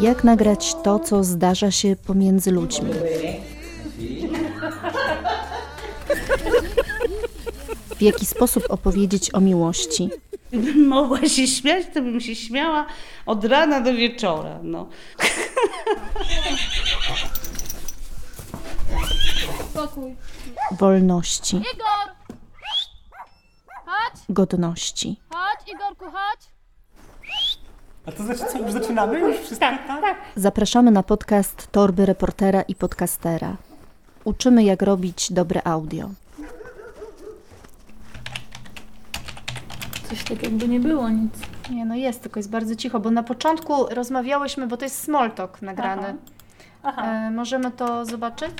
Jak nagrać to, co zdarza się pomiędzy ludźmi? W jaki sposób opowiedzieć o miłości? Gdybym mogła się śmiać, to bym się śmiała od rana do wieczora. No. Wolności, Igor! Godności. chodź, Igorku, chodź. A to znaczy co, już zaczynamy? Już wszystko tak? Zapraszamy na podcast Torby Reportera i Podcastera. Uczymy, jak robić dobre audio. Coś tak jakby nie było nic. Nie, no jest, tylko jest bardzo cicho, bo na początku rozmawiałyśmy, bo to jest small talk nagrany. E, możemy to zobaczyć?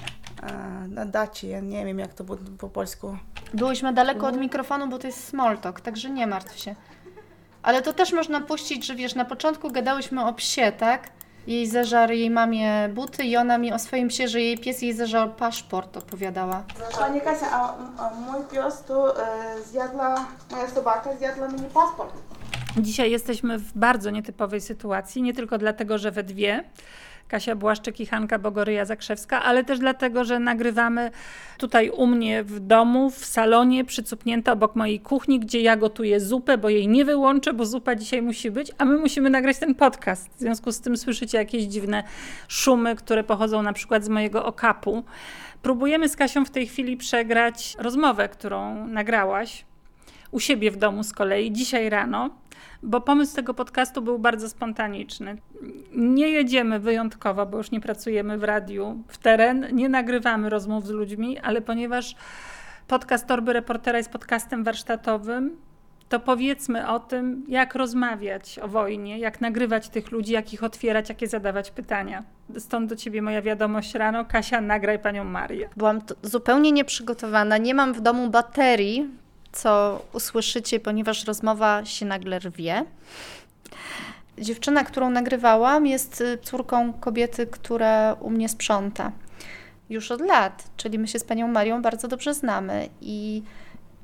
Na dacie, ja nie wiem jak to było po polsku. Byłyśmy daleko od mikrofonu, bo to jest small talk, także nie martw się. Ale to też można puścić, że wiesz, na początku gadałyśmy o psie, tak? Jej zeżar jej mamie buty i ona mi o swoim psie, że jej pies jej zeżar paszport opowiadała. Pani Kasia, a, a mój pies to e, zjadła, moja sobaka zjadła mi paszport. Dzisiaj jesteśmy w bardzo nietypowej sytuacji, nie tylko dlatego, że we dwie, Kasia Błaszczyk i Hanka Bogoryja Zakrzewska, ale też dlatego, że nagrywamy tutaj u mnie w domu, w salonie, przycupnięte obok mojej kuchni, gdzie ja gotuję zupę, bo jej nie wyłączę, bo zupa dzisiaj musi być, a my musimy nagrać ten podcast. W związku z tym słyszycie jakieś dziwne szumy, które pochodzą na przykład z mojego okapu. Próbujemy z Kasią w tej chwili przegrać rozmowę, którą nagrałaś u siebie w domu z kolei dzisiaj rano, bo pomysł tego podcastu był bardzo spontaniczny. Nie jedziemy wyjątkowo, bo już nie pracujemy w radiu, w teren, nie nagrywamy rozmów z ludźmi, ale ponieważ podcast Torby Reportera jest podcastem warsztatowym, to powiedzmy o tym, jak rozmawiać o wojnie, jak nagrywać tych ludzi, jak ich otwierać, jakie zadawać pytania. Stąd do ciebie moja wiadomość rano. Kasia, nagraj panią Marię. Byłam zupełnie nieprzygotowana, nie mam w domu baterii, co usłyszycie, ponieważ rozmowa się nagle rwie. Dziewczyna, którą nagrywałam, jest y, córką kobiety, która u mnie sprząta. Już od lat, czyli my się z panią Marią bardzo dobrze znamy i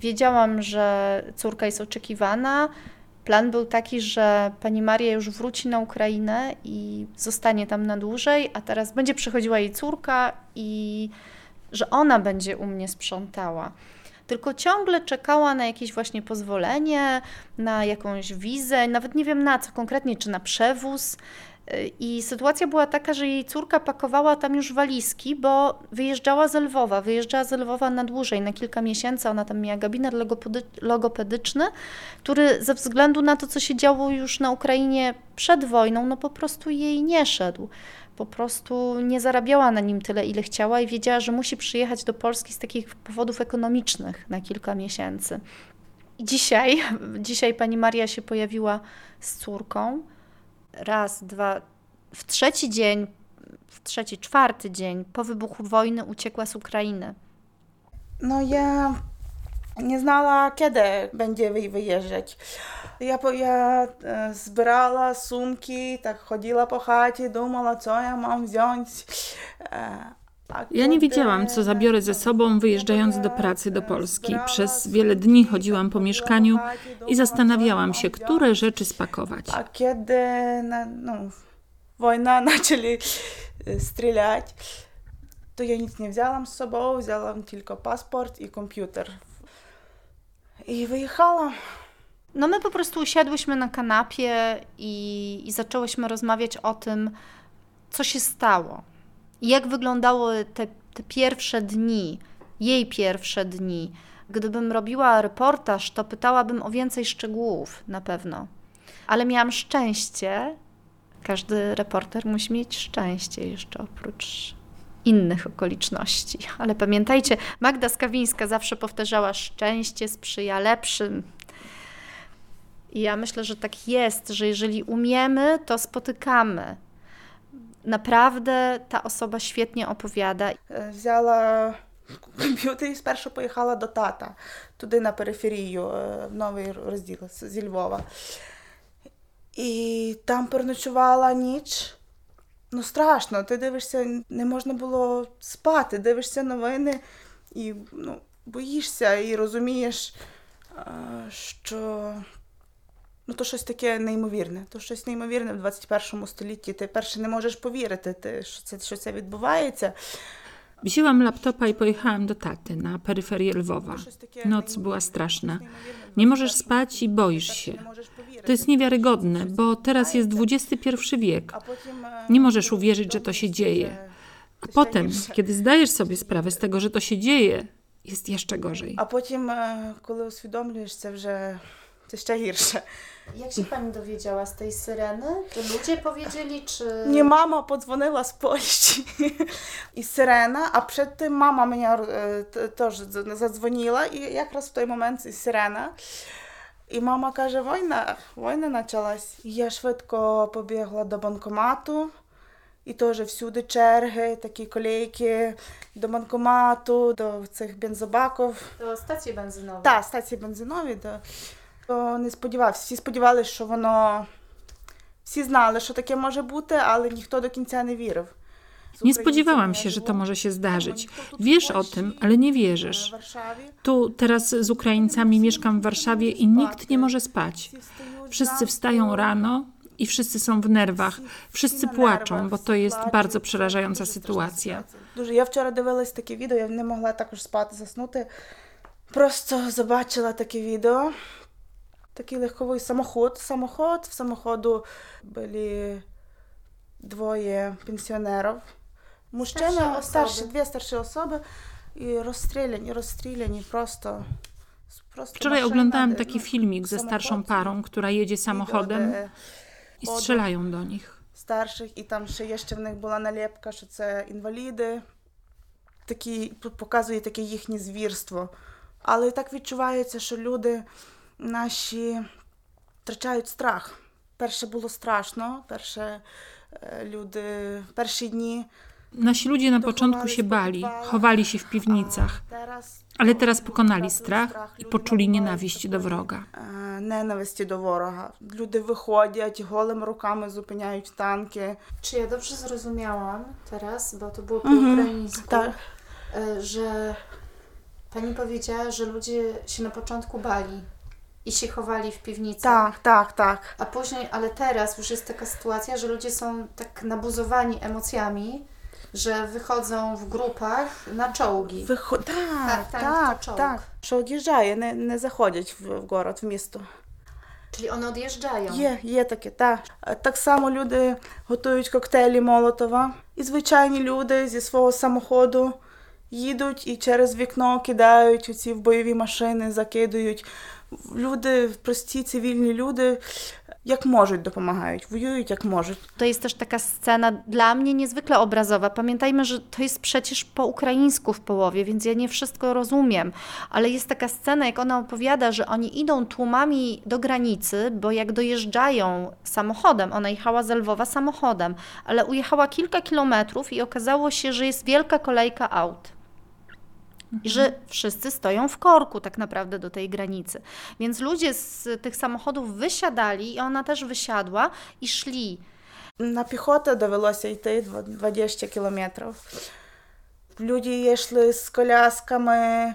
wiedziałam, że córka jest oczekiwana. Plan był taki, że pani Maria już wróci na Ukrainę i zostanie tam na dłużej, a teraz będzie przychodziła jej córka i że ona będzie u mnie sprzątała. Tylko ciągle czekała na jakieś właśnie pozwolenie, na jakąś wizę, nawet nie wiem na co konkretnie, czy na przewóz. Y, I sytuacja była taka, że jej córka pakowała tam już walizki, bo wyjeżdżała z Lwowa, wyjeżdżała z Lwowa na dłużej, na kilka miesięcy. Ona tam miała gabinet logopedy- logopedyczny, który ze względu na to, co się działo już na Ukrainie przed wojną, no po prostu jej nie szedł. Po prostu nie zarabiała na nim tyle, ile chciała i wiedziała, że musi przyjechać do Polski z takich powodów ekonomicznych na kilka miesięcy. I dzisiaj, dzisiaj pani Maria się pojawiła z córką. Raz, dwa, w trzeci dzień, w trzeci, czwarty dzień po wybuchu wojny uciekła z Ukrainy. No ja nie znała, kiedy będzie wyjeżdżać. Ja, ja e, zbrała sumki, tak chodziła po chacie, dumała, co ja mam wziąć. E, ja nie wiedziałam, co zabiorę ze sobą, wyjeżdżając do pracy do Polski. Przez wiele dni chodziłam po mieszkaniu i zastanawiałam się, które rzeczy spakować. A kiedy no, wojna zaczęli e, strzelać, to ja nic nie wzięłam z sobą, wzięłam tylko paszport i komputer. I wyjechałam. No my po prostu usiadłyśmy na kanapie i, i zaczęłyśmy rozmawiać o tym, co się stało. Jak wyglądały te, te pierwsze dni, jej pierwsze dni. Gdybym robiła reportaż, to pytałabym o więcej szczegółów na pewno. Ale miałam szczęście. Każdy reporter musi mieć szczęście jeszcze oprócz innych okoliczności. Ale pamiętajcie, Magda Skawińska zawsze powtarzała: szczęście sprzyja lepszym. I ja myślę, że tak jest, że jeżeli umiemy, to spotykamy. Naprawdę ta osoba świetnie opowiada. Е, Взяла комп'ютер і спершу поїхала до тата, туди на периферію, е, в новий розділ з- зі Львова. І там переночувала ніч. Ну, страшно, ти дивишся, не можна було спати, дивишся новини і ну, боїшся і розумієш, що ну, то щось таке неймовірне. То щось неймовірне в 21 столітті. Ти перше не можеш повірити, ти, що, це, що це відбувається. Wzięłam laptopa i pojechałam do taty na peryferię Lwowa. Noc była straszna. Nie możesz spać i boisz się. To jest niewiarygodne, bo teraz jest XXI wiek. Nie możesz uwierzyć, że to się dzieje. A potem, kiedy zdajesz sobie sprawę z tego, że to się dzieje, jest jeszcze gorzej. A potem, kiedy uświadomisz się, że to jeszcze giersze. Jak się pani dowiedziała z tej syreny? Czy ludzie powiedzieli, czy... Nie, mama podzwoniła z Polski i syrena, a przed tym mama mnie też zadzwoniła i якраз w tej moment i syrena. І мама каже, війна, війна почалась. Я швидко побігла до банкомату, і теж всюди черги, такі колейки до банкомату, до цих бензобаків. До стації бензинової. Так, стації бензинової. До... То не сподівався. Всі сподівалися, що воно. Всі знали, що таке може бути, але ніхто до кінця не вірив. З Nie українцями spodziewałam я się, że живу. to może się Bo zdarzyć. ніхто тут в Wiesz o Польщі, tym, ale nie е, wierzysz. в Варшаві. Tu teraz z Ukraińcami mieszkam w Warszawie i nikt nie może spać. Всі встають Wszyscy зранку, wstają rano i wszyscy są w nerwach. всі- всі Wszyscy на płaczą, нервах, bo всі to jest плачуть. bardzo Це przerażająca дуже страшна sytuacja. ситуація. Дуже. Я вчора дивилась таке відео, я не могла також спати, заснути. Просто побачила таке відео. Такий легковий самоход. Самоход. В самоходу були двоє пенсіонерів. Мужчина, Старші особи. старші, дві старші особи і розстріляні, розстріляні просто. просто Wczoraj машина, oglądałam де, taki ну, filmik ze starszą samochód, parą, która jedzie відео, samochodem де i strzelają do nich. старших, і там ще є ще в них була налепка, що це інваліди. Такі, п- показує таке їхнє звірство. Але так відчувається, що люди наші втрачають страх. Перше було страшно, перше е, люди, перші дні. Nasi ludzie na To początku chowali się w bali, podwałach, chowali się w а piwnicach, teraz ale teraz люди pokonali втратили strach страх, i люди poczuli набувають nienawiść do такої, wroga. е, Ненависті до ворога. Люди виходять, голими руками зупиняють танки. Czy ja dobrze zrozumiałam teraz, bo to było po Mhm, ukraińsku, tak. e, że pani powiedziała, że ludzie się na początku bali i się chowali w piwnicy. Так, так, так. A później, ale teraz już jest taka sytuacja, że ludzie są tak nabuzowani emocjami, że wychodzą w grupach na czołgi. Вихо... Так, Так, так, танк так, то чолк. так. Що од'їжджає, не, не заходять в, в город, в місто. Czyli one odjeżdżają. Є, є таке, так. Е, Так само люди готують коктейлі Молотова. І звичайні люди зі свого самоходу їдуть і через вікно кидають оці в бойові машини, закидують. Люди, прості цивільні люди, як можуть, допомагають, воюють як можуть. To jest też taka scena dla mnie niezwykle obrazowa. Pamiętajmy, że to jest przecież po ukraińsku w połowie, więc ja nie wszystko rozumiem, ale jest taka scena, jak ona opowiada, że oni idą tłumami do granicy, bo jak dojeżdżają samochodem, ona jechała z Lwowa samochodem, ale ujechała kilka kilometrów i okazało się, że jest wielka kolejka aut. I że wszyscy stoją w korku tak naprawdę do tej granicy. Więc ludzie z tych samochodów wysiadali i ona też wysiadła i szli. На піхоту довелося йти дв- 20 кілометрів. Люди йшли з колясками,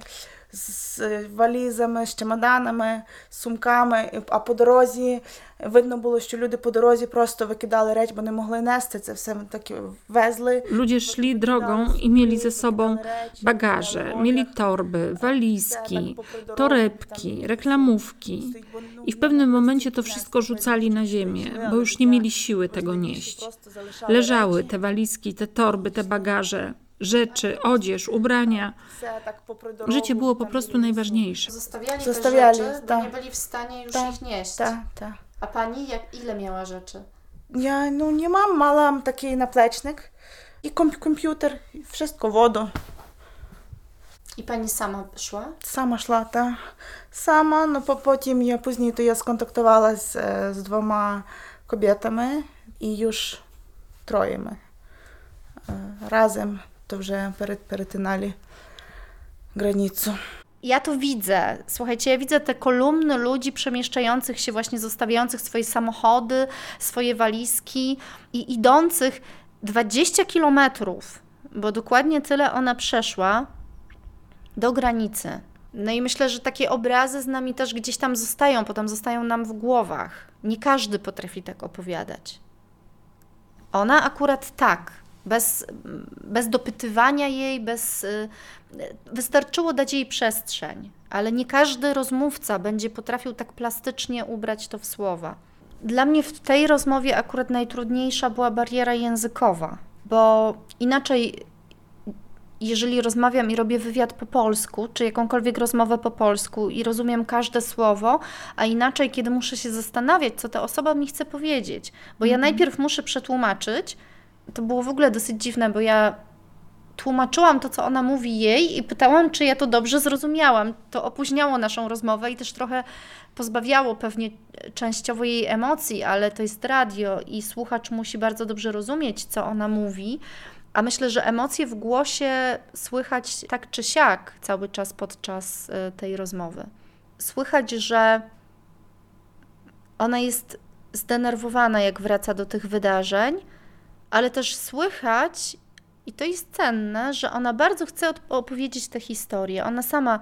з валізами, з чемоданами, з сумками, І- а по дорозі видно було, що люди по дорозі просто викидали речі, бо не могли нести це все так везли. Ludzie szli drogą i mieli ze sobą bagaże, mieli torby, walizki, torebki, reklamówki. I w pewnym momencie to wszystko rzucali na ziemię, bo już nie mieli siły tego nieść. Leżały te walizki, te torby, te bagaże, rzeczy, odzież, ubrania. Życie było po prostu najważniejsze. Zostawiali, Zostawiali te rzeczy, ta. bo tak. nie byli w stanie już ta, ich nieść. Ta, ta. A pani jak, ile miała rzeczy? Ja no nie mam, mam taki naplecznik i komp komputer, i wszystko, wodę. I pani sama szła? Sama szła, tak. Sama, no po, potem ja później to ja skontaktowała z, e, z dwoma kobietami i już trojemy e, razem Разом то вже перед, перетинали границю. Ja to widzę. Słuchajcie, ja widzę te kolumny ludzi przemieszczających się, właśnie zostawiających swoje samochody, swoje walizki i idących 20 kilometrów, bo dokładnie tyle ona przeszła do granicy. No i myślę, że takie obrazy z nami też gdzieś tam zostają, potem zostają nam w głowach. Nie każdy potrafi tak opowiadać. Ona akurat tak, bez, bez dopytywania jej, bez. y, Wystarczyło dać jej przestrzeń, ale nie każdy rozmówca będzie potrafił tak plastycznie ubrać to w słowa. Dla mnie w tej rozmowie akurat najtrudniejsza była bariera językowa, bo inaczej jeżeli rozmawiam i robię wywiad po polsku, czy jakąkolwiek rozmowę po polsku i rozumiem każde słowo, a inaczej, kiedy muszę się zastanawiać, co ta osoba mi chce powiedzieć, bo ja najpierw muszę przetłumaczyć. To było w ogóle dosyć dziwne, bo ja tłumaczyłam to, co ona mówi jej i pytałam, czy ja to dobrze zrozumiałam. To opóźniało naszą rozmowę i też trochę pozbawiało pewnie częściowo jej emocji, ale to jest radio i słuchacz musi bardzo dobrze rozumieć, co ona mówi. A myślę, że emocje w głosie słychać tak czy siak cały czas podczas y, tej rozmowy. Słychać, że ona jest zdenerwowana, jak wraca do tych wydarzeń, ale też słychać, i to jest cenne, że ona bardzo chce opowiedzieć tę historię. Ona sama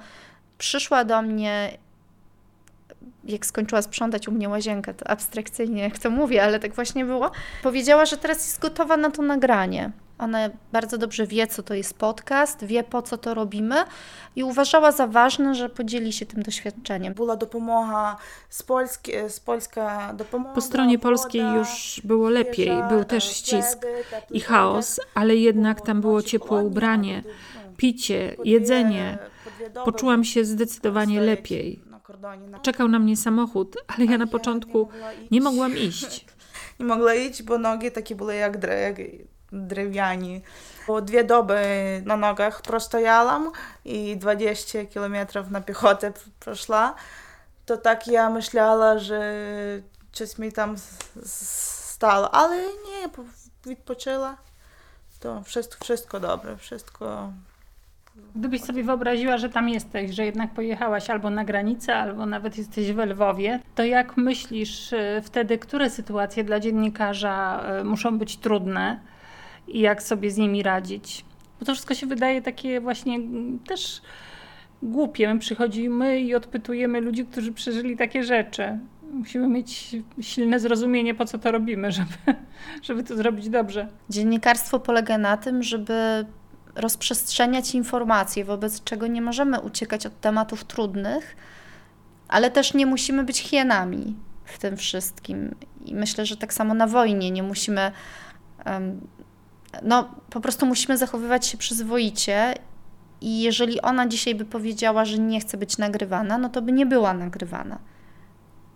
przyszła do mnie, jak skończyła sprzątać u mnie łazienkę, to abstrakcyjnie jak to mówię, ale tak właśnie było, powiedziała, że teraz jest gotowa na to nagranie. Ona bardzo dobrze wie, co to jest podcast, wie po co to robimy i uważała za ważne, że podzieli się tym doświadczeniem. Była dopomoga z Polski, z Polska dopomoga. Po stronie polskiej już było lepiej, był też ścisk i chaos, ale jednak tam było ciepłe ubranie, no. picie, jedzenie. Poczułam się zdecydowanie lepiej. Czekał na mnie samochód, ale ja na początku nie mogłam iść. Nie mogła iść, bo nogi takie były jak dre- jak drewniani. Bo dwie doby na nogach prostojałam i 20 kilometrów na piechotę przeszła. To tak ja myślała, że coś mi tam stało, ale nie, po- wypoczęła. To wszystko, wszystko dobre, wszystko Gdybyś sobie wyobraziła, że tam jesteś, że jednak pojechałaś albo na granicę, albo nawet jesteś w Lwowie, to jak myślisz y, wtedy, które sytuacje dla dziennikarza y, muszą być trudne i jak sobie z nimi radzić? Bo to wszystko się wydaje takie właśnie mm, też głupie. My przychodzimy i odpytujemy ludzi, którzy przeżyli takie rzeczy. Musimy mieć silne zrozumienie, po co to robimy, żeby, żeby to zrobić dobrze. Dziennikarstwo polega na tym, żeby rozprzestrzeniać informacje, wobec czego nie możemy uciekać od tematów trudnych, ale też nie musimy być hienami w tym wszystkim. I myślę, że tak samo na wojnie nie musimy. no, po prostu musimy zachowywać się przyzwoicie. I jeżeli ona dzisiaj by powiedziała, że nie chce być nagrywana, no to by nie była nagrywana.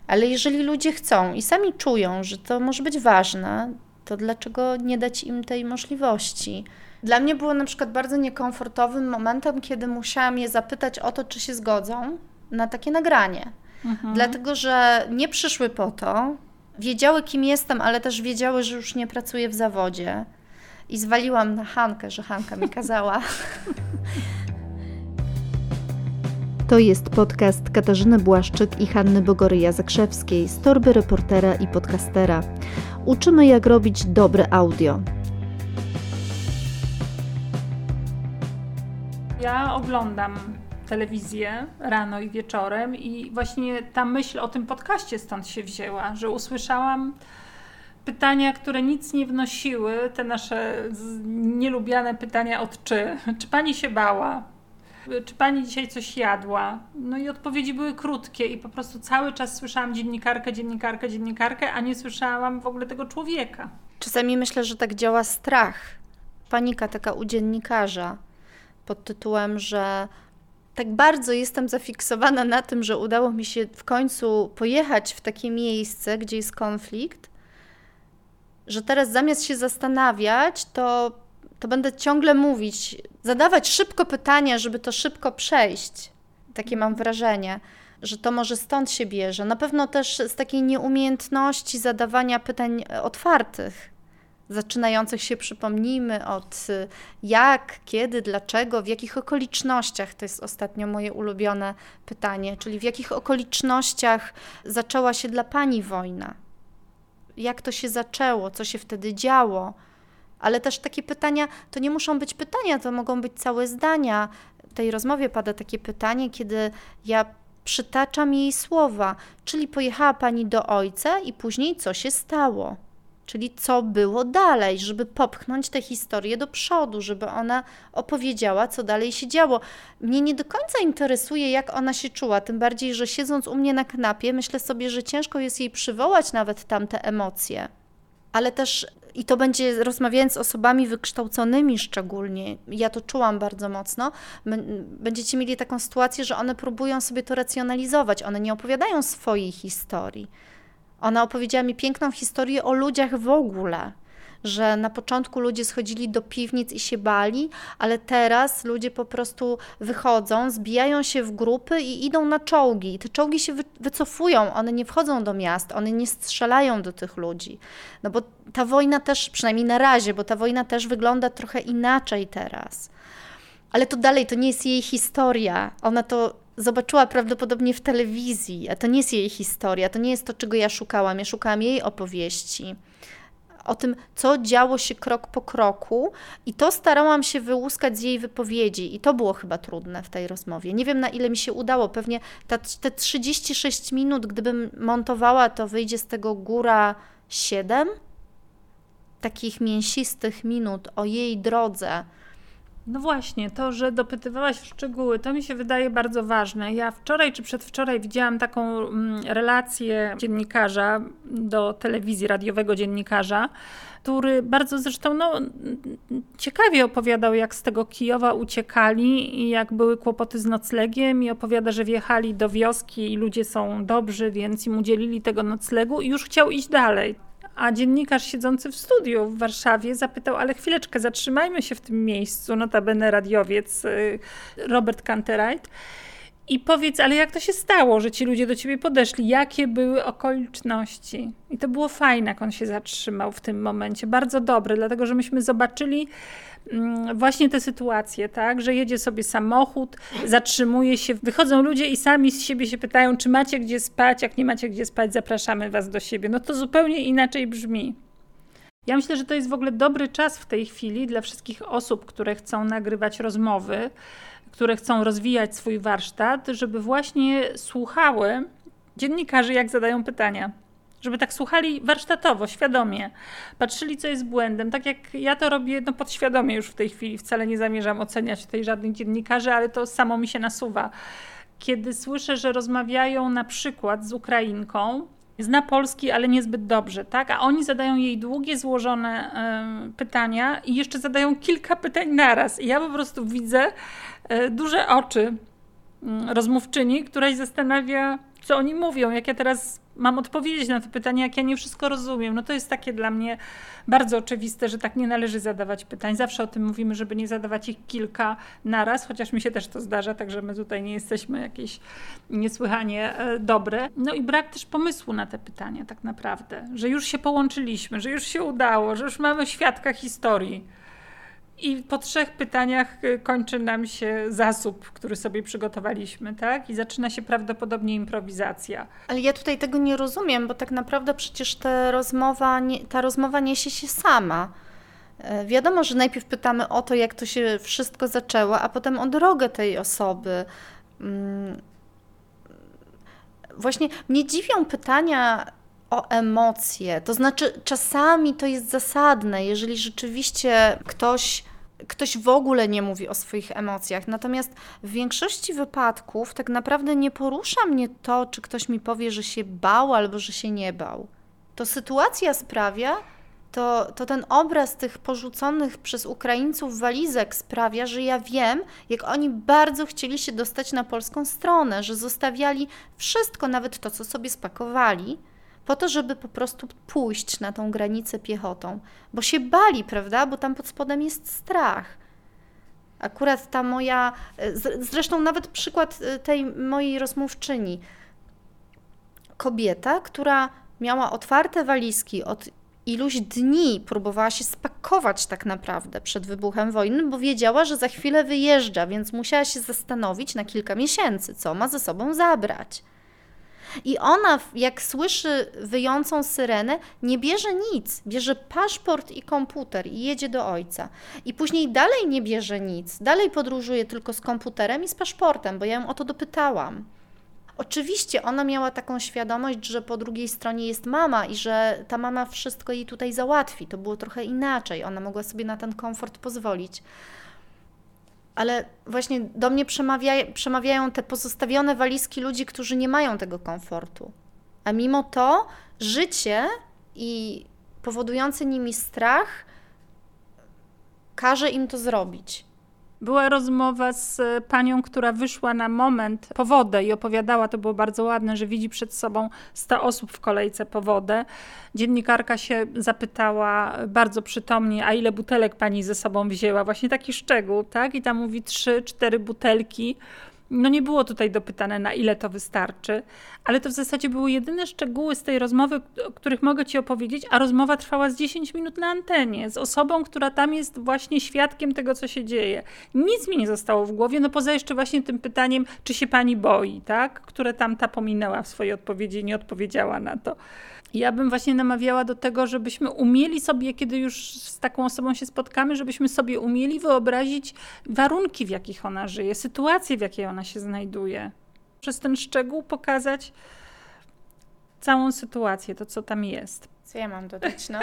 Ale jeżeli ludzie chcą i sami czują, że to może być ważne, to dlaczego nie dać im tej możliwości? Dla mnie było na przykład bardzo niekomfortowym momentem, kiedy musiałam je zapytać o to, czy się zgodzą na takie nagranie. Dlatego, że nie przyszły po to, wiedziały, kim jestem, ale też wiedziały, że już nie pracuję w zawodzie. I zwaliłam na Hankę, że Hanka mi kazała. To jest podcast Katarzyny Błaszczyk i Hanny Bogoryja-Zakrzewskiej z torby reportera i podcastera. Uczymy, jak robić dobre audio. Ja oglądam telewizję rano i wieczorem i właśnie ta myśl o tym podcaście stąd się wzięła, że usłyszałam pytania, które nic nie wnosiły, te nasze nielubiane pytania od czy. Czy pani się bała? Czy pani dzisiaj coś jadła? No i odpowiedzi były krótkie i po prostu cały czas słyszałam dziennikarkę, dziennikarkę, dziennikarkę, a nie słyszałam w ogóle tego człowieka. Czasami myślę, że tak działa strach, panika taka u dziennikarza pod tytułem, że tak bardzo jestem zafiksowana na tym, że udało mi się w końcu pojechać w takie miejsce, gdzie jest konflikt, że teraz zamiast się zastanawiać, to, to będę ciągle mówić, zadawać szybko pytania, żeby to szybko przejść. Takie mam wrażenie, że to może stąd się bierze. Na pewno też z takiej nieumiejętności zadawania pytań e, otwartych, zaczynających się, przypomnijmy, od y, jak, kiedy, dlaczego, w jakich okolicznościach, to jest ostatnio moje ulubione pytanie, czyli w jakich okolicznościach zaczęła się dla Pani wojna? Jak to się zaczęło, co się wtedy działo? Ale też takie pytania to nie muszą być pytania, to mogą być całe zdania. tej rozmowie pada takie pytanie, kiedy ja przytaczam jej słowa, czyli pojechała pani do ojca i później co się stało? Czyli co było dalej, żeby popchnąć tę historię do przodu, żeby ona opowiedziała, co dalej się działo. Mnie nie do końca interesuje, jak ona się czuła, tym bardziej, że siedząc u mnie na kanapie, myślę sobie, że ciężko jest jej przywołać nawet tamte emocje. Ale też, i to będzie rozmawiając z osobami wykształconymi szczególnie, ja to czułam bardzo mocno, będziecie mieli taką sytuację, że one próbują sobie to racjonalizować, one nie opowiadają swojej historii. Ona opowiedziała mi piękną historię o ludziach w ogóle, że na początku ludzie schodzili do piwnic i się bali, ale teraz ludzie po prostu wychodzą, zbijają się w grupy i idą na czołgi. Te czołgi się wycofują, one nie wchodzą do miast, one nie strzelają do tych ludzi. No bo ta wojna też, przynajmniej na razie, bo ta wojna też wygląda trochę inaczej teraz. Ale to dalej, to nie jest jej historia. Ona to zobaczyła prawdopodobnie w telewizji, a to nie jest jej historia, to nie jest to, czego ja szukałam. Ja szukałam jej opowieści o tym, co działo się krok po kroku, i to starałam się wyłuskać z jej wypowiedzi, i to było chyba trudne w tej rozmowie. Nie wiem, na ile mi się udało. Pewnie ta, te 36 minut, gdybym montowała, to wyjdzie z tego góra 7 takich mięsistych minut o jej drodze no właśnie, to, że dopytywałaś w szczegóły, to mi się wydaje bardzo ważne. Ja wczoraj czy przedwczoraj widziałam taką mm, relację dziennikarza do telewizji, radiowego dziennikarza, który bardzo zresztą no, ciekawie opowiadał, jak z tego Kijowa uciekali i jak były kłopoty z noclegiem i opowiada, że wjechali do wioski i ludzie są dobrzy, więc im udzielili tego noclegu i już chciał iść dalej. A dziennikarz siedzący w studiu w Warszawie zapytał, ale chwileczkę, zatrzymajmy się w tym miejscu, notabene radiowiec y, Robert Canterite. I powiedz, ale jak to się stało, że ci ludzie do ciebie podeszli? Jakie były okoliczności? I to było fajne, jak on się zatrzymał w tym momencie. Bardzo dobre, dlatego że myśmy zobaczyli mm, właśnie te sytuacje, tak, że jedzie sobie samochód, zatrzymuje się, wychodzą ludzie i sami z siebie się pytają, czy macie gdzie spać, jak nie macie gdzie spać, zapraszamy was do siebie. No to zupełnie inaczej brzmi. Ja myślę, że to jest w ogóle dobry czas w tej chwili dla wszystkich osób, które chcą nagrywać rozmowy, które chcą rozwijać swój warsztat, żeby właśnie słuchały dziennikarzy, jak zadają pytania. Żeby tak słuchali warsztatowo, świadomie, patrzyli, co jest błędem. Tak jak ja to robię no, podświadomie już w tej chwili, wcale nie zamierzam oceniać tutaj żadnych dziennikarzy, ale to samo mi się nasuwa. Kiedy słyszę, że rozmawiają na przykład z Ukrainką, zna polski, ale niezbyt dobrze, tak? A oni zadają jej długie, złożone y, pytania i jeszcze zadają kilka pytań naraz. I ja po prostu widzę y, duże oczy y, rozmówczyni, która się zastanawia, co oni mówią, jak ja teraz mam odpowiedzieć na to pytanie, jak ja nie wszystko rozumiem. No to jest takie dla mnie bardzo oczywiste, że tak nie należy zadawać pytań. Zawsze o tym mówimy, żeby nie zadawać ich kilka naraz, chociaż mi się też to zdarza, także my tutaj nie jesteśmy jakieś niesłychanie e, dobre. No i brak też pomysłu na te pytania tak naprawdę, że już się połączyliśmy, że już się udało, że już mamy świadka historii. I po trzech pytaniach y, kończy nam się zasób, który sobie przygotowaliśmy, tak? I zaczyna się prawdopodobnie improwizacja. Ale ja tutaj tego nie rozumiem, bo tak naprawdę przecież ta rozmowa, ta rozmowa niesie się sama. E, wiadomo, że najpierw pytamy o to, jak to się wszystko zaczęło, a potem o drogę tej osoby. Mm. Właśnie mnie dziwią pytania o emocje. To znaczy, czasami to jest zasadne, jeżeli rzeczywiście ktoś ktoś w ogóle nie mówi o swoich emocjach. Natomiast w większości wypadków tak naprawdę nie porusza mnie to, czy ktoś mi powie, że się bał albo że się nie bał. To sytuacja sprawia, to, to ten obraz tych porzuconych przez Ukraińców walizek sprawia, że ja wiem, jak oni bardzo chcieli się dostać na polską stronę, że zostawiali wszystko, nawet to, co sobie spakowali po to, żeby po prostu pójść na tą granicę piechotą, bo się bali, prawda? Bo tam pod spodem jest strach. Akurat ta moja, zresztą nawet przykład y, tej mojej rozmówczyni. Kobieta, która miała otwarte walizki od iluś dni, próbowała się spakować tak naprawdę przed wybuchem wojny, bo wiedziała, że za chwilę wyjeżdża, więc musiała się zastanowić na kilka miesięcy, co ma ze sobą zabrać. I ona, jak słyszy wyjącą syrenę, nie bierze nic. Bierze paszport i komputer i jedzie do ojca. I później dalej nie bierze nic. Dalej podróżuje tylko z komputerem i z paszportem, bo ja ją o to dopytałam. Oczywiście ona miała taką świadomość, że po drugiej stronie jest mama i że ta mama wszystko jej tutaj załatwi. To było trochę inaczej. Ona mogła sobie na ten komfort pozwolić. Ale właśnie do mnie przemawia, przemawiają te pozostawione walizki ludzi, którzy nie mają tego komfortu. A mimo to życie i powodujący nimi strach każe im to zrobić. Była rozmowa z e, panią, która wyszła na moment po wodę i opowiadała, to było bardzo ładne, że widzi przed sobą 100 osób w kolejce po wodę. Dziennikarka się zapytała bardzo przytomnie, a ile butelek pani ze sobą wzięła? Właśnie taki szczegół, tak? I tam mówi trzy, cztery butelki. No nie było tutaj dopytane, na ile to wystarczy, ale to w zasadzie były jedyne szczegóły z tej rozmowy, o których mogę Ci opowiedzieć, a rozmowa trwała z 10 minut na antenie, z osobą, która tam jest właśnie świadkiem tego, co się dzieje. Nic mi nie zostało w głowie, no poza jeszcze właśnie tym pytaniem, czy się Pani boi, tak? Które tam ta pominęła w swojej odpowiedzi i nie odpowiedziała na to. Ja bym właśnie namawiała do tego, żebyśmy umieli sobie, kiedy już z taką osobą się spotkamy, żebyśmy sobie umieli wyobrazić warunki, w jakich ona żyje, sytuację, w jakiej ona się znajduje. Przez ten szczegół pokazać całą sytuację, to co tam jest. Co ja mam dodać? No?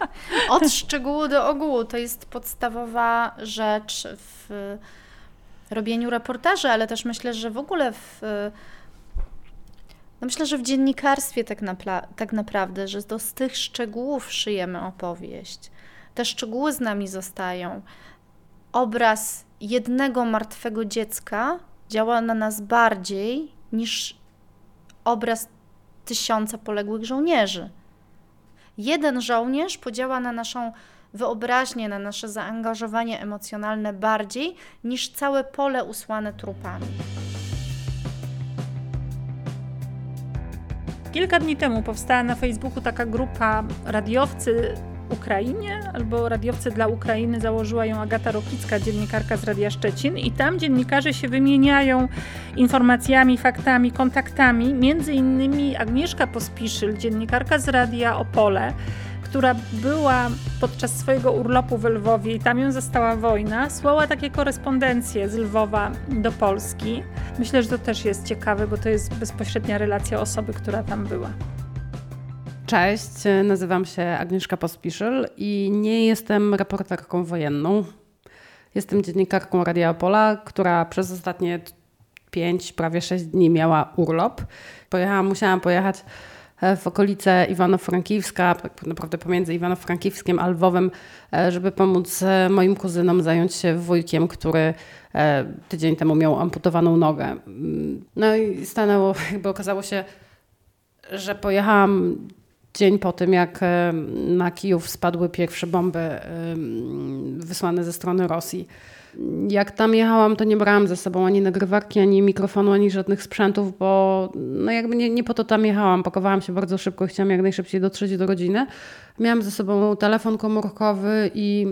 Od szczegółu do ogółu to jest podstawowa rzecz w robieniu reportaży, ale też myślę, że w ogóle w no myślę, że w dziennikarstwie tak, napla- tak naprawdę, że to z tych szczegółów szyjemy opowieść. Te szczegóły z nami zostają. Obraz jednego martwego dziecka działa na nas bardziej niż obraz tysiąca poległych żołnierzy. Jeden żołnierz podziała na naszą wyobraźnię, na nasze zaangażowanie emocjonalne bardziej niż całe pole usłane trupami. Kilka dni temu powstała na Facebooku taka grupa radiowcy Ukrainie albo radiowcy dla Ukrainy. Założyła ją Agata Rokicka, dziennikarka z Radia Szczecin i tam dziennikarze się wymieniają informacjami, faktami, kontaktami. Między innymi Agnieszka Pospiszyl, dziennikarka z Radia Opole, która była podczas swojego urlopu w Lwowie i tam ją zastała wojna, słała takie korespondencje z Lwowa do Polski. Myślę, że to też jest ciekawe, bo to jest bezpośrednia relacja osoby, która tam była. Cześć, nazywam się Agnieszka Pospiszyl i nie jestem reporterką wojenną. Jestem dziennikarką Radia Opola, która przez ostatnie 5, prawie 6 dni miała urlop. Pojechałam, musiałam pojechać w okolice Iwano-Frankiwska, tak naprawdę pomiędzy Iwano-Frankiwskim a Lwowem, e, żeby pomóc e, moim kuzynom zająć się wujkiem, który tydzień temu miał amputowaną nogę. No i stanęło, jakby okazało się, że pojechałam dzień po tym, jak na Kijów spadły pierwsze bomby wysłane ze strony Rosji. Jak tam jechałam, to nie brałam ze sobą ani nagrywarki, ani mikrofonu, ani żadnych sprzętów, bo no jakby nie, nie po to tam jechałam. Pakowałam się bardzo szybko, chciałam jak najszybciej dotrzeć do rodziny. Miałam ze sobą telefon komórkowy i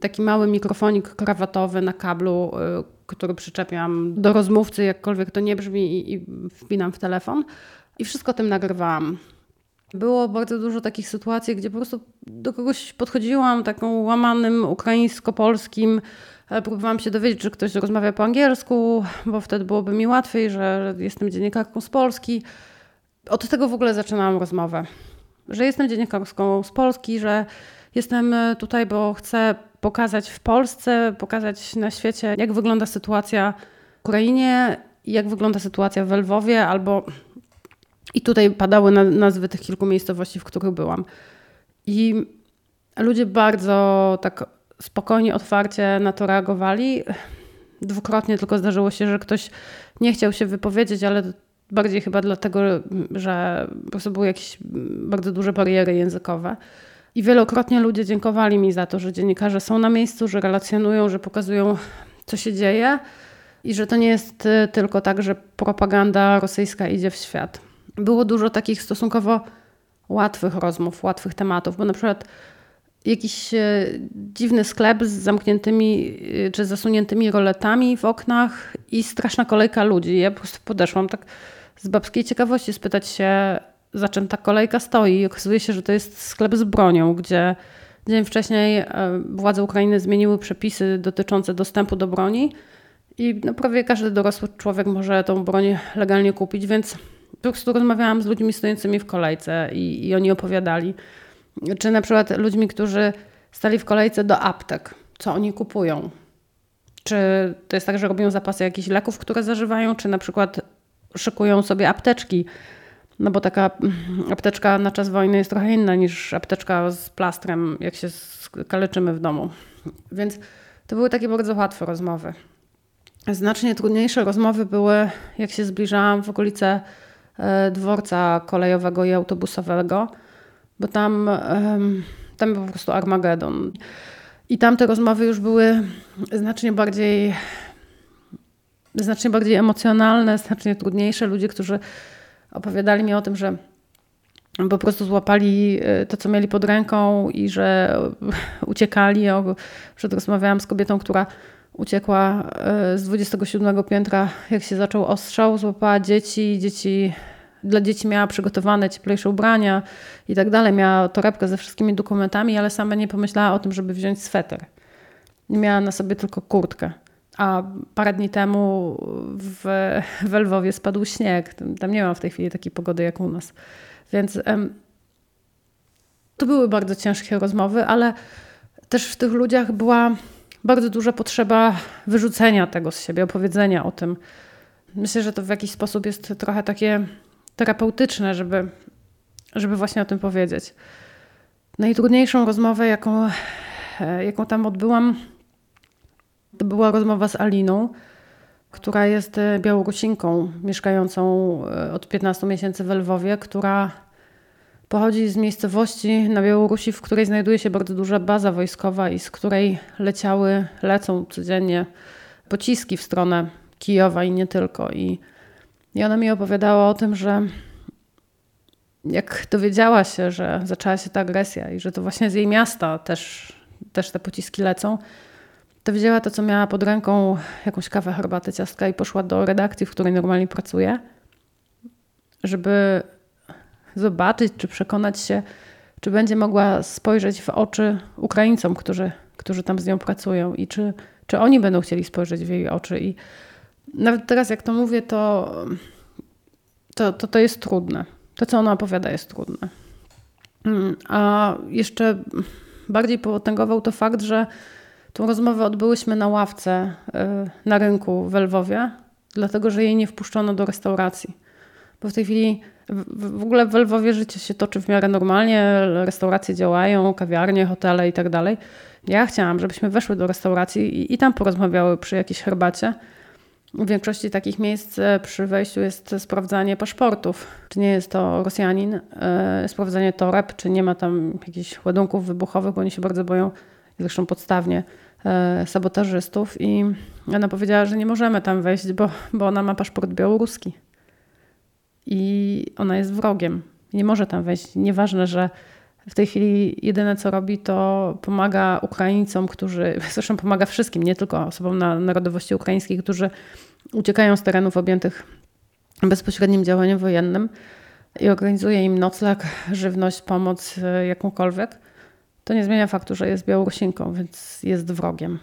taki mały mikrofonik krawatowy na kablu, y, który przyczepiam do rozmówcy, jakkolwiek to nie brzmi, i, i wpinam w telefon. I wszystko tym nagrywałam. Było bardzo dużo takich sytuacji, gdzie po prostu do kogoś podchodziłam taką łamanym ukraińsko-polskim próbowałam się dowiedzieć, czy ktoś rozmawia po angielsku, bo wtedy byłoby mi łatwiej, że jestem dziennikarką z Polski. Od tego w ogóle zaczynałam rozmowę, że jestem dziennikarką z Polski, że jestem tutaj, bo chcę pokazać w Polsce, pokazać na świecie, jak wygląda sytuacja w Ukrainie, jak wygląda sytuacja w Lwowie, albo i tutaj padały nazwy tych kilku miejscowości, w których byłam. I ludzie bardzo tak spokojnie, otwarcie na to reagowali. Dwukrotnie tylko zdarzyło się, że ktoś nie chciał się wypowiedzieć, ale bardziej chyba dlatego, że po prostu były jakieś bardzo duże bariery językowe. I wielokrotnie ludzie dziękowali mi za to, że dziennikarze są na miejscu, że relacjonują, że pokazują, co się dzieje i że to nie jest tylko tak, że propaganda rosyjska idzie w świat. Było dużo takich stosunkowo łatwych rozmów, łatwych tematów, bo na przykład jakiś e, dziwny sklep z zamkniętymi e, czy zasuniętymi roletami w oknach i straszna kolejka ludzi. Ja po prostu podeszłam tak z babskiej ciekawości spytać się, za czym ta kolejka stoi. I okazuje się, że to jest sklep z bronią, gdzie dzień wcześniej e, władze Ukrainy zmieniły przepisy dotyczące dostępu do broni i no, prawie każdy dorosły człowiek może tą broń legalnie kupić, więc po prostu rozmawiałam z ludźmi stojącymi w kolejce i, i oni opowiadali. Czy na przykład ludźmi, którzy stali w kolejce do aptek, co oni kupują. Czy to jest tak, że robią zapasy jakichś leków, które zażywają, czy na przykład szykują sobie apteczki. No bo taka apteczka na czas wojny jest trochę inna niż apteczka z plastrem, jak się kaleczymy w domu. Więc to były takie bardzo łatwe rozmowy. Znacznie trudniejsze rozmowy były, jak się zbliżałam w okolice e, dworca kolejowego i autobusowego, bo tam, tam był po prostu Armagedon. I tam te rozmowy już były znacznie bardziej, znacznie bardziej emocjonalne, znacznie trudniejsze. Ludzie, którzy opowiadali mi o tym, że po prostu złapali e, to, co mieli pod ręką i że uciekali. Przed rozmawiałam z kobietą, która uciekła e, z 27 piętra, jak się zaczął ostrzał, złapała dzieci, dzieci dla dzieci miała przygotowane cieplejsze ubrania i tak dalej. Miała torebkę ze wszystkimi dokumentami, ale sama nie pomyślała o tym, żeby wziąć sweter. Miała na sobie tylko kurtkę. A parę dni temu w, w Lwowie spadł śnieg. Tam nie ma w tej chwili takiej pogody jak u nas. Więc em, to były bardzo ciężkie rozmowy, ale też w tych ludziach była bardzo duża potrzeba wyrzucenia tego z siebie, opowiedzenia o tym. Myślę, że to w jakiś sposób jest trochę takie terapeutyczne, żeby, żeby właśnie o tym powiedzieć. Najtrudniejszą rozmowę, jaką, e, jaką tam odbyłam, to była rozmowa z Aliną, która jest e, Białorusinką, mieszkającą e, od 15 miesięcy w Lwowie, która pochodzi z miejscowości na Białorusi, w której znajduje się bardzo duża baza wojskowa i z której leciały, lecą codziennie pociski w stronę Kijowa i nie tylko. I i ona mi opowiadała o tym, że jak dowiedziała się, że zaczęła się ta agresja i że to właśnie z jej miasta też, też te pociski lecą, to wzięła to, co miała pod ręką, jakąś kawę, herbatę, ciastka i poszła do redakcji, w której normalnie pracuje, żeby zobaczyć, czy przekonać się, czy będzie mogła spojrzeć w oczy Ukraińcom, którzy, którzy tam z nią pracują i czy, czy oni będą chcieli spojrzeć w jej oczy. I nawet teraz jak to mówię, to, to, to, to jest trudne. To, co ona opowiada, jest trudne. Mm, a jeszcze bardziej potęgował to fakt, że tą rozmowę odbyłyśmy na ławce y, na rynku w Lwowie, dlatego że jej nie wpuszczono do restauracji. Bo w tej chwili w ogóle w Lwowie życie się toczy w miarę normalnie, restauracje działają, kawiarnie, hotele i tak dalej. Ja chciałam, żebyśmy weszły do restauracji i, i tam porozmawiały przy jakiejś herbacie, w większości takich miejsc e, przy wejściu jest sprawdzanie paszportów. Czy nie jest to Rosjanin, e, sprawdzanie toreb, czy nie ma tam jakichś ładunków wybuchowych, bo oni się bardzo boją, zresztą podstawnie, e, sabotażystów. I ona powiedziała, że nie możemy tam wejść, bo, bo ona ma paszport białoruski. I ona jest wrogiem. Nie może tam wejść. Nieważne, że w tej chwili jedyne co robi, to pomaga Ukraińcom, którzy, zresztą pomaga wszystkim, nie tylko osobom na narodowości ukraińskiej, którzy uciekają z terenów objętych bezpośrednim działaniem wojennym i organizuje im nocleg, żywność, pomoc e, jakąkolwiek. To nie zmienia faktu, że jest Białorusinką, więc jest wrogiem.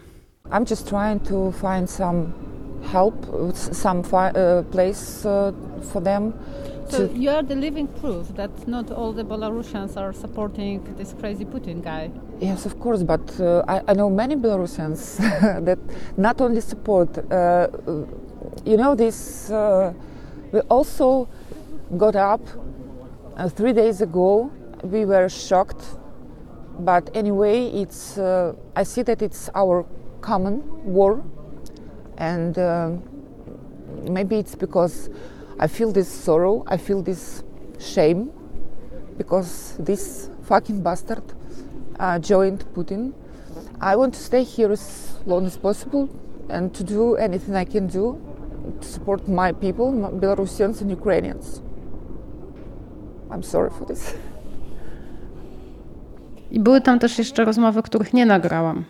I'm just trying to find some help, some uh, place uh, for them So you are the living proof that not all the Belarusians are supporting this crazy Putin guy. Yes, of course, but uh, I, I, know many Belarusians that not only support. Uh, you know, this uh, we also got up uh, three days ago. We were shocked, but anyway, it's. Uh, I see that it's our common war, and uh, maybe it's because I feel this sorrow, I feel this shame because this fucking bastard uh, joined Putin. I want to stay here as long as possible and to do anything I can do to support my people, Belarusians and Ukrainians. I'm sorry for this. I były tam też jeszcze rozmowy, których nie nagrałam.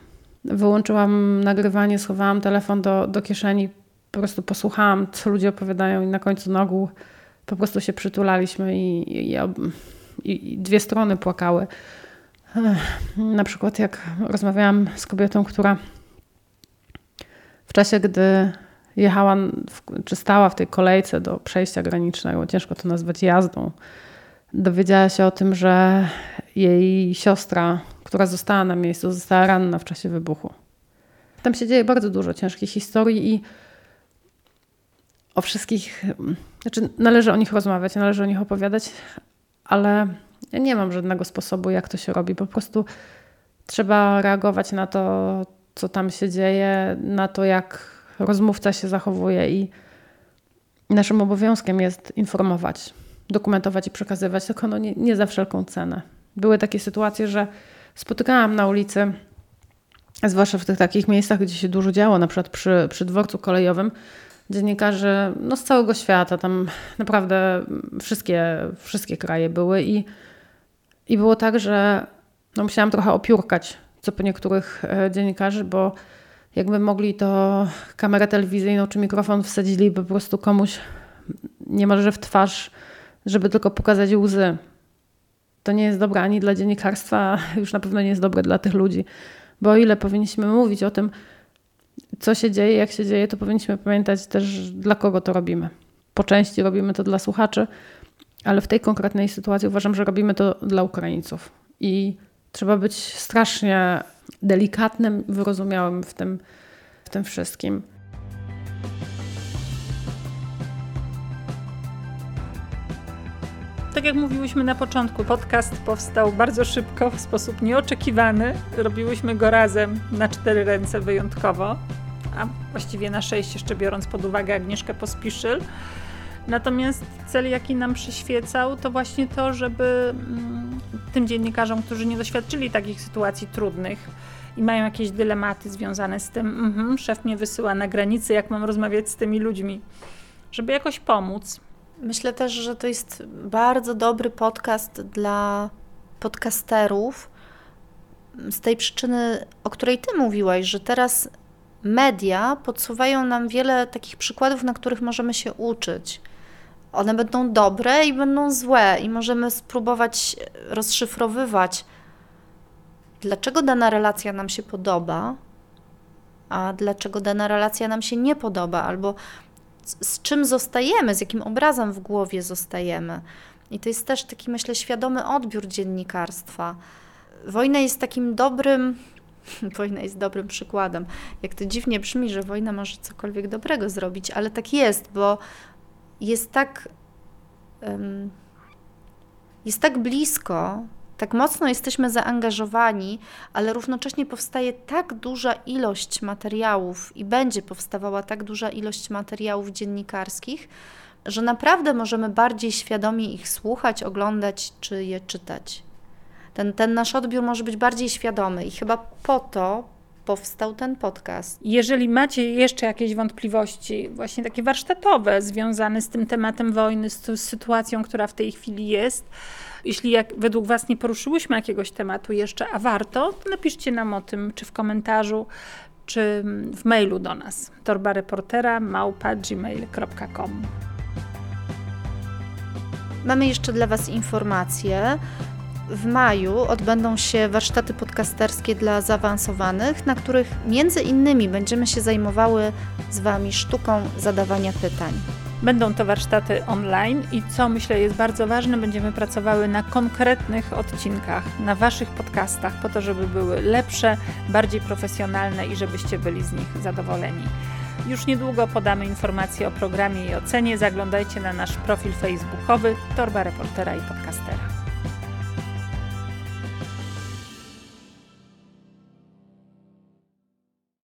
Wyłączyłam nagrywanie, schowałam telefon do, do kieszeni, po prostu posłuchałam, co ludzie opowiadają, i na końcu nogu po prostu się przytulaliśmy i, i, i, i dwie strony płakały. Na przykład, jak rozmawiałam z kobietą, która w czasie, gdy jechała, czy stała w tej kolejce do przejścia granicznego, ciężko to nazwać jazdą, dowiedziała się o tym, że jej siostra, która została na miejscu, została ranna w czasie wybuchu. Tam się dzieje bardzo dużo ciężkich historii i o wszystkich, znaczy należy o nich rozmawiać, należy o nich opowiadać, ale ja nie mam żadnego sposobu, jak to się robi. Po prostu trzeba reagować na to, co tam się dzieje, na to, jak rozmówca się zachowuje i naszym obowiązkiem jest informować, dokumentować i przekazywać, tylko no nie, nie za wszelką cenę. Były takie sytuacje, że spotykałam na ulicy, zwłaszcza w tych takich miejscach, gdzie się dużo działo, na przykład przy, przy dworcu kolejowym, dziennikarzy no, z całego świata, tam naprawdę wszystkie, wszystkie kraje były i, i było tak, że no, musiałam trochę opiórkać co po niektórych e, dziennikarzy, bo jakby mogli to kamerę telewizyjną czy mikrofon wsadzili po prostu komuś niemalże w twarz, żeby tylko pokazać łzy. To nie jest dobre ani dla dziennikarstwa, już na pewno nie jest dobre dla tych ludzi. Bo o ile powinniśmy mówić o tym, co się dzieje, jak się dzieje, to powinniśmy pamiętać też, dla kogo to robimy. Po części robimy to dla słuchaczy, ale w tej konkretnej sytuacji uważam, że robimy to dla Ukraińców. I trzeba być strasznie delikatnym, wyrozumiałym w tym, w tym wszystkim. Tak jak mówiłyśmy na początku, podcast powstał bardzo szybko, w sposób nieoczekiwany. Robiłyśmy go razem na cztery ręce wyjątkowo, a właściwie na sześć, jeszcze biorąc pod uwagę Agnieszkę Pospiszyl. Natomiast cel, jaki nam przyświecał, to właśnie to, żeby mm, tym dziennikarzom, którzy nie doświadczyli takich sytuacji trudnych i mają jakieś dylematy związane z tym, mm -hmm, szef mnie wysyła na granicę, jak mam rozmawiać z tymi ludźmi, żeby jakoś pomóc. Myślę też, że to jest bardzo dobry podcast dla podcasterów z tej przyczyny, o której ty mówiłaś, że teraz media podsuwają nam wiele takich przykładów, na których możemy się uczyć. One będą dobre i będą złe, i możemy spróbować rozszyfrowywać, dlaczego dana relacja nam się podoba, a dlaczego dana relacja nam się nie podoba, albo z, czym zostajemy, z jakim obrazem w głowie zostajemy. I to jest też taki, myślę, świadomy odbiór dziennikarstwa. Wojna jest takim dobrym, wojna jest dobrym przykładem. Jak to dziwnie brzmi, że wojna może cokolwiek dobrego zrobić, ale tak jest, bo jest tak, um, jest tak blisko, tak mocno jesteśmy zaangażowani, ale równocześnie powstaje tak duża ilość materiałów i będzie powstawała tak duża ilość materiałów dziennikarskich, że naprawdę możemy bardziej świadomie ich słuchać, oglądać czy je czytać. Ten, ten nasz odbiór może być bardziej świadomy i chyba po to powstał ten podcast. Jeżeli macie jeszcze jakieś wątpliwości, właśnie takie warsztatowe, związane z tym tematem wojny, z, z sytuacją, która w tej chwili jest, jeśli jak, według Was nie poruszyłyśmy jakiegoś tematu jeszcze, a warto, to napiszcie nam o tym, czy w komentarzu, czy w mailu do nas. Torba reportera małpa gmail.com. Mamy jeszcze dla Was informacje. W maju odbędą się warsztaty podcasterskie dla zaawansowanych, na których między innymi będziemy się zajmowały z Wami sztuką zadawania pytań. Będą to warsztaty online i co myślę jest bardzo ważne, będziemy pracowały na konkretnych odcinkach, na Waszych podcastach, po to, żeby były lepsze, bardziej profesjonalne i żebyście byli z nich zadowoleni. Już niedługo podamy informacje o programie i ocenie. Zaglądajcie na nasz profil facebookowy Torba Reportera i Podcastera.